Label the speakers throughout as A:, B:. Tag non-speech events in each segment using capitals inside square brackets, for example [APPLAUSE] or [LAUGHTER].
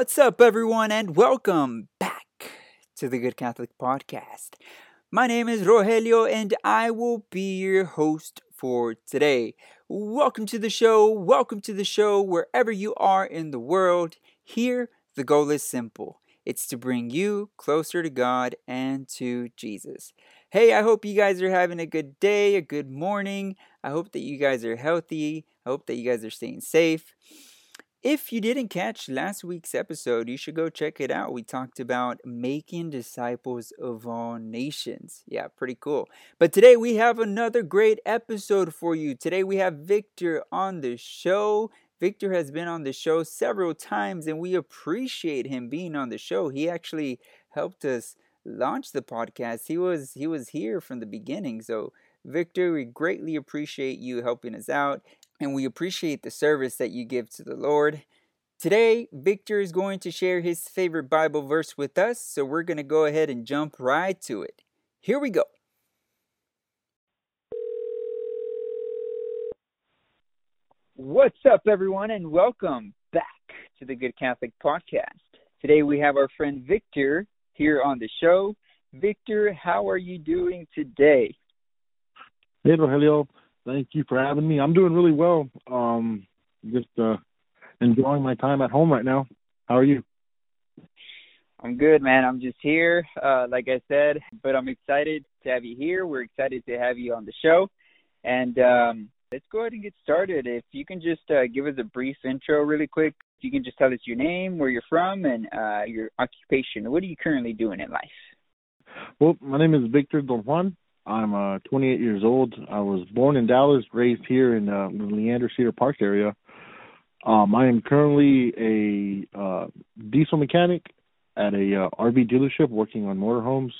A: What's up, everyone, and welcome back to the Good Catholic Podcast. My name is Rogelio, and I will be your host for today. Welcome to the show. Welcome to the show wherever you are in the world. Here, the goal is simple it's to bring you closer to God and to Jesus. Hey, I hope you guys are having a good day, a good morning. I hope that you guys are healthy. I hope that you guys are staying safe. If you didn't catch last week's episode, you should go check it out. We talked about making disciples of all nations. Yeah, pretty cool. But today we have another great episode for you. Today we have Victor on the show. Victor has been on the show several times and we appreciate him being on the show. He actually helped us launch the podcast. He was he was here from the beginning. So Victor, we greatly appreciate you helping us out and we appreciate the service that you give to the Lord. Today, Victor is going to share his favorite Bible verse with us, so we're going to go ahead and jump right to it. Here we go. What's up, everyone, and welcome back to the Good Catholic Podcast. Today, we have our friend Victor here on the show. Victor, how are you doing today?
B: Hey, Rogelio. Thank you for having me. I'm doing really well. Um, just uh, enjoying my time at home right now. How are you?
A: I'm good, man. I'm just here, uh, like I said, but I'm excited to have you here. We're excited to have you on the show. And um, let's go ahead and get started. If you can just uh, give us a brief intro, really quick. If you can just tell us your name, where you're from, and uh, your occupation. What are you currently doing in life?
B: Well, my name is Victor Don Juan. I'm uh, 28 years old. I was born in Dallas, raised here in uh, the Leander Cedar Park area. Um, I am currently a uh, diesel mechanic at a uh, RV dealership working on motorhomes.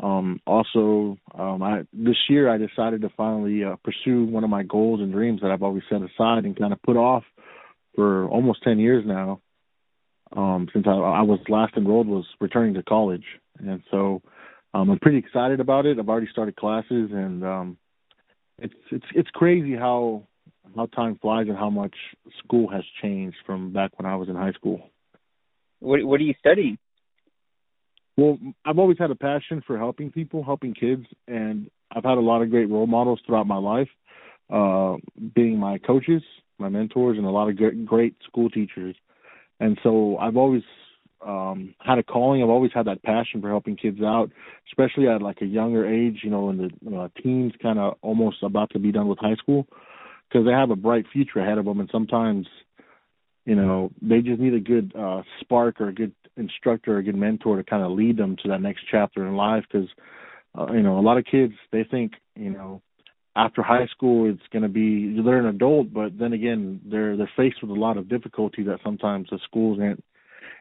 B: Um, also, um, I, this year I decided to finally uh, pursue one of my goals and dreams that I've always set aside and kind of put off for almost 10 years now. Um, since I, I was last enrolled was returning to college, and so um, I'm pretty excited about it. I've already started classes, and um, it's it's it's crazy how how time flies and how much school has changed from back when I was in high school.
A: What what are you studying?
B: Well, I've always had a passion for helping people, helping kids, and I've had a lot of great role models throughout my life, uh, being my coaches, my mentors, and a lot of great, great school teachers. And so I've always um had a calling. I've always had that passion for helping kids out especially at like a younger age you know in the uh, teens kind of almost about to be done with high school because they have a bright future ahead of them and sometimes you know they just need a good uh spark or a good instructor or a good mentor to kind of lead them to that next chapter in life because uh, you know a lot of kids they think you know after high school it's going to be they're an adult but then again they're they're faced with a lot of difficulty that sometimes the schools ain't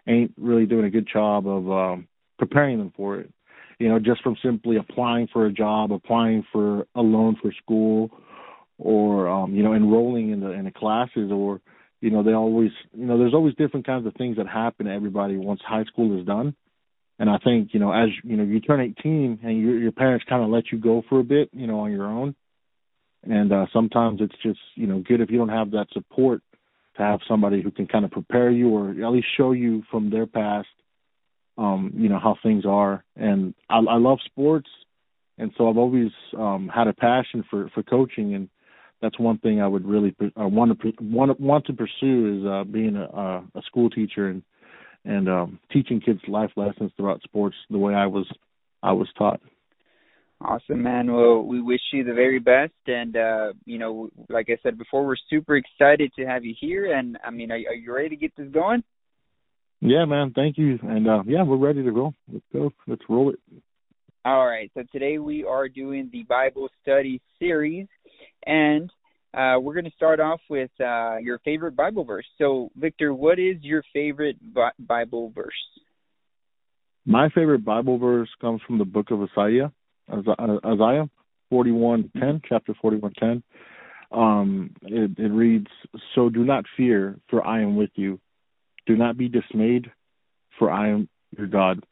B: ain't really doing a good job of um, preparing them for it. You know, just from simply applying for a job, applying for a loan for school, or um, you know, enrolling in the in the classes, or you know, they always you know, there's always different kinds of things that happen to everybody once high school is done. And I think you know, as you know, you turn 18 and your your parents kind of let you go for a bit, you know, on your own. And uh, sometimes it's just you know good if you don't have that support to have somebody who can kind of prepare you or at least show you from their past um you know how things are. And i i love sports and so i've always um had a passion for for coaching and that's one thing i would really uh, want to want want to pursue is uh being a a school teacher and and um teaching kids life lessons throughout sports the way i was i was taught
A: Awesome, man. Well, we wish you the very best, and uh, you know, like I said before, we're super excited to have you here. And I mean, are, are you ready to get this going?
B: Yeah, man. Thank you. And uh, yeah, we're ready to go. Let's go. Let's roll it.
A: All right. So today we are doing the Bible study series, and uh, we're going to start off with uh, your favorite Bible verse. So, Victor, what is your favorite Bible verse?
B: My favorite Bible verse comes from the book of Isaiah Isaiah 41:10, chapter 41:10. Um, it, it reads, "So do not fear, for I am with you. Do not be dismayed, for I am your God.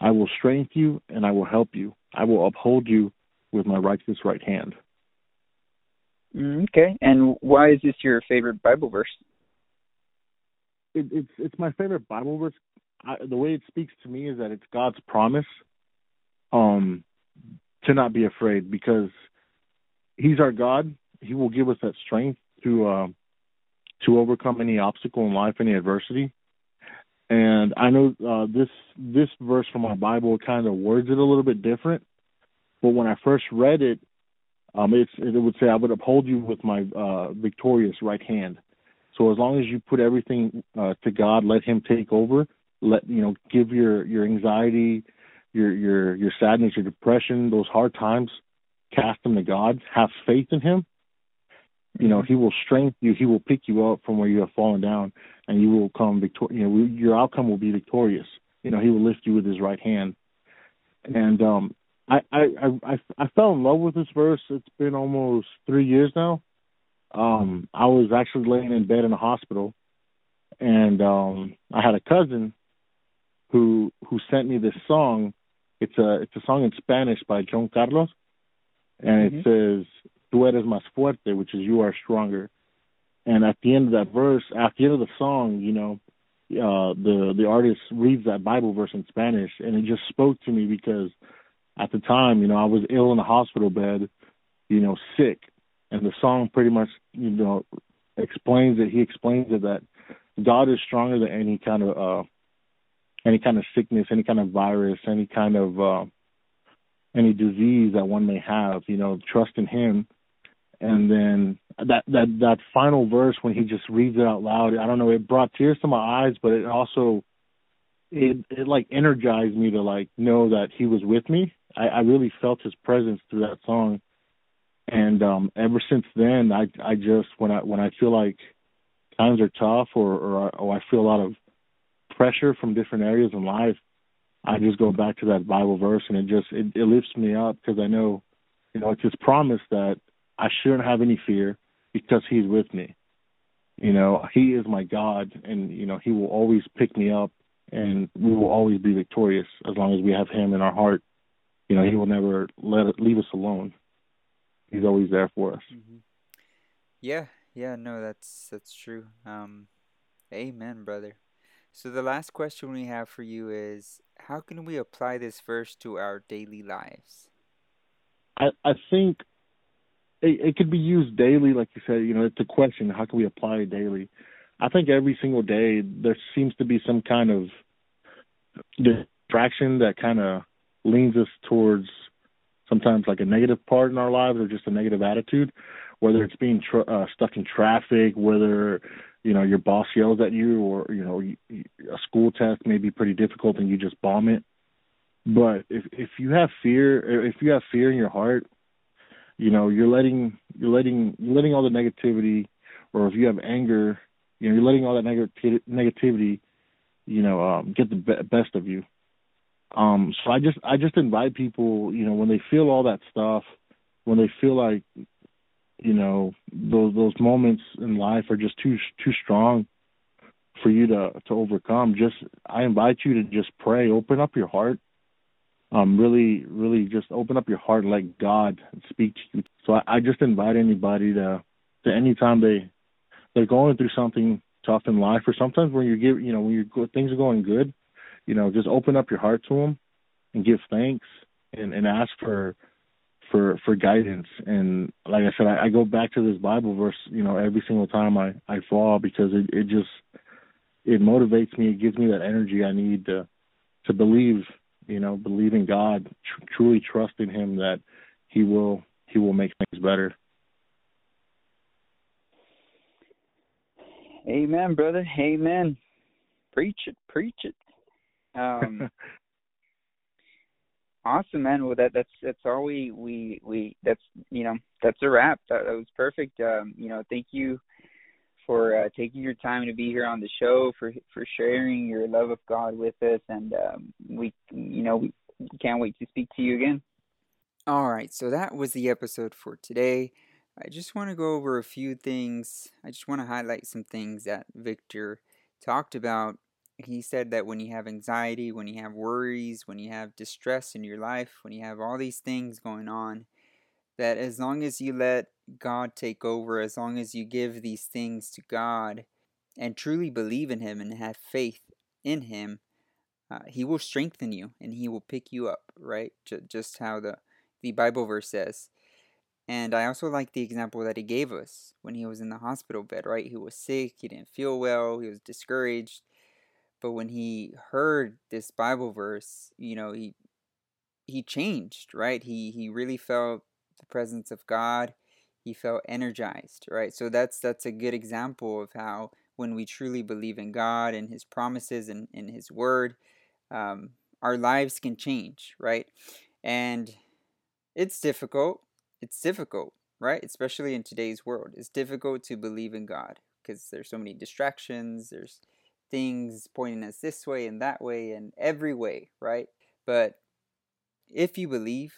B: I will strengthen you and I will help you. I will uphold you with my righteous right hand."
A: Mm, okay, and why is this your favorite Bible verse?
B: it, it's it's my favorite Bible verse. I, the way it speaks to me is that it's God's promise, um, to not be afraid because He's our God. He will give us that strength to uh, to overcome any obstacle in life, any adversity. And I know uh, this this verse from my Bible kind of words it a little bit different, but when I first read it, um, it's, it would say, "I would uphold you with my uh, victorious right hand." So as long as you put everything uh, to God, let Him take over. Let you know, give your your anxiety, your your your sadness, your depression, those hard times, cast them to God. Have faith in Him. You know, He will strengthen you. He will pick you up from where you have fallen down, and you will come victor. You know, your outcome will be victorious. You know, He will lift you with His right hand. And um, I, I I I fell in love with this verse. It's been almost three years now um I was actually laying in bed in a hospital and um I had a cousin who who sent me this song. It's a it's a song in Spanish by John Carlos and mm-hmm. it says Tu eres más fuerte, which is you are stronger. And at the end of that verse, at the end of the song, you know, uh the the artist reads that Bible verse in Spanish and it just spoke to me because at the time, you know, I was ill in a hospital bed, you know, sick and the song pretty much you know explains it. He explains it that God is stronger than any kind of uh any kind of sickness, any kind of virus, any kind of uh any disease that one may have, you know, trust in him. And then that that that final verse when he just reads it out loud, I don't know, it brought tears to my eyes, but it also it it like energized me to like know that he was with me. I, I really felt his presence through that song and um ever since then i i just when i when i feel like times are tough or or, or i feel a lot of pressure from different areas in life i just go back to that bible verse and it just it, it lifts me up because i know you know it's his promise that i shouldn't have any fear because he's with me you know he is my god and you know he will always pick me up and we will always be victorious as long as we have him in our heart you know he will never let leave us alone he's always there for us. Mm-hmm.
A: Yeah, yeah, no, that's that's true. Um, amen, brother. So the last question we have for you is, how can we apply this verse to our daily lives?
B: I I think it, it could be used daily, like you said. You know, it's a question: how can we apply it daily? I think every single day there seems to be some kind of distraction that kind of leans us towards sometimes like a negative part in our lives or just a negative attitude, whether it's being uh, stuck in traffic, whether you know your boss yells at you, or you know a school test may be pretty difficult and you just bomb it. But if if you have fear, if you have fear in your heart, you know you're letting you're letting you're letting all the negativity, or if you have anger, you know you're letting all that neg- negativity, you know, um, get the be- best of you um, so I just I just invite people, you know, when they feel all that stuff, when they feel like, you know, those those moments in life are just too too strong for you to to overcome. Just I invite you to just pray, open up your heart, um, really really just open up your heart and let God speak to you. So I, I just invite anybody to to anytime they they're going through something tough in life, or sometimes when you give you know when you things are going good you know, just open up your heart to them and give thanks and, and ask for for for guidance. And like I said, I, I go back to this Bible verse, you know, every single time I I fall because it it just it motivates me. It gives me that energy I need to to believe, you know, believe in God, tr- truly trust in Him that He will He will make things better.
A: Amen, brother. Amen. Preach it, preach it. Um, [LAUGHS] awesome, man. Well, that that's that's all we we we that's you know that's a wrap. That, that was perfect. Um, you know, thank you for uh, taking your time to be here on the show for for sharing your love of God with us, and um, we you know we can't wait to speak to you again. All right, so that was the episode for today. I just want to go over a few things. I just want to highlight some things that Victor talked about he said that when you have anxiety, when you have worries, when you have distress in your life, when you have all these things going on, that as long as you let God take over, as long as you give these things to God, and truly believe in Him and have faith in Him, uh, He will strengthen you and He will pick you up, right? J- just how the, the Bible verse says. And I also like the example that He gave us when He was in the hospital bed, right? He was sick, He didn't feel well, He was discouraged. But when He heard this Bible verse, you know, He he changed, right? He he really felt the presence of God. He felt energized, right? So that's that's a good example of how when we truly believe in God and His promises and in His Word, um, our lives can change, right? And it's difficult. It's difficult, right? Especially in today's world, it's difficult to believe in God because there's so many distractions. There's things pointing us this way and that way and every way, right? But if you believe,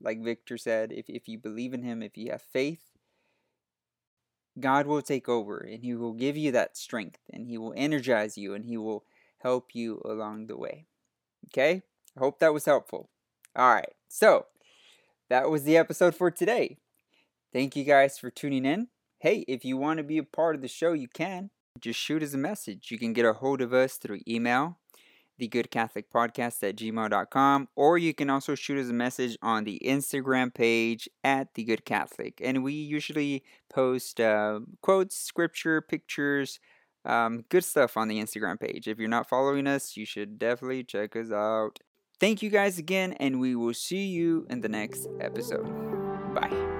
A: like Victor said, if, if you believe in Him, if you have faith, God will take over and He will give you that strength and He will energize you and He will help you along the way. Okay? I hope that was helpful. All right. So, that was the episode for today. Thank you guys for tuning in. Hey, if you want to be a part of the show, you can. Just shoot us a message. You can get a hold of us through email the good catholic podcast at gmail.com or you can also shoot us a message on the instagram page at the good catholic and we usually post uh, quotes scripture pictures um, good stuff on the instagram page. If you're not following us you should definitely check us out. Thank you guys again and we will see you in the next episode. Bye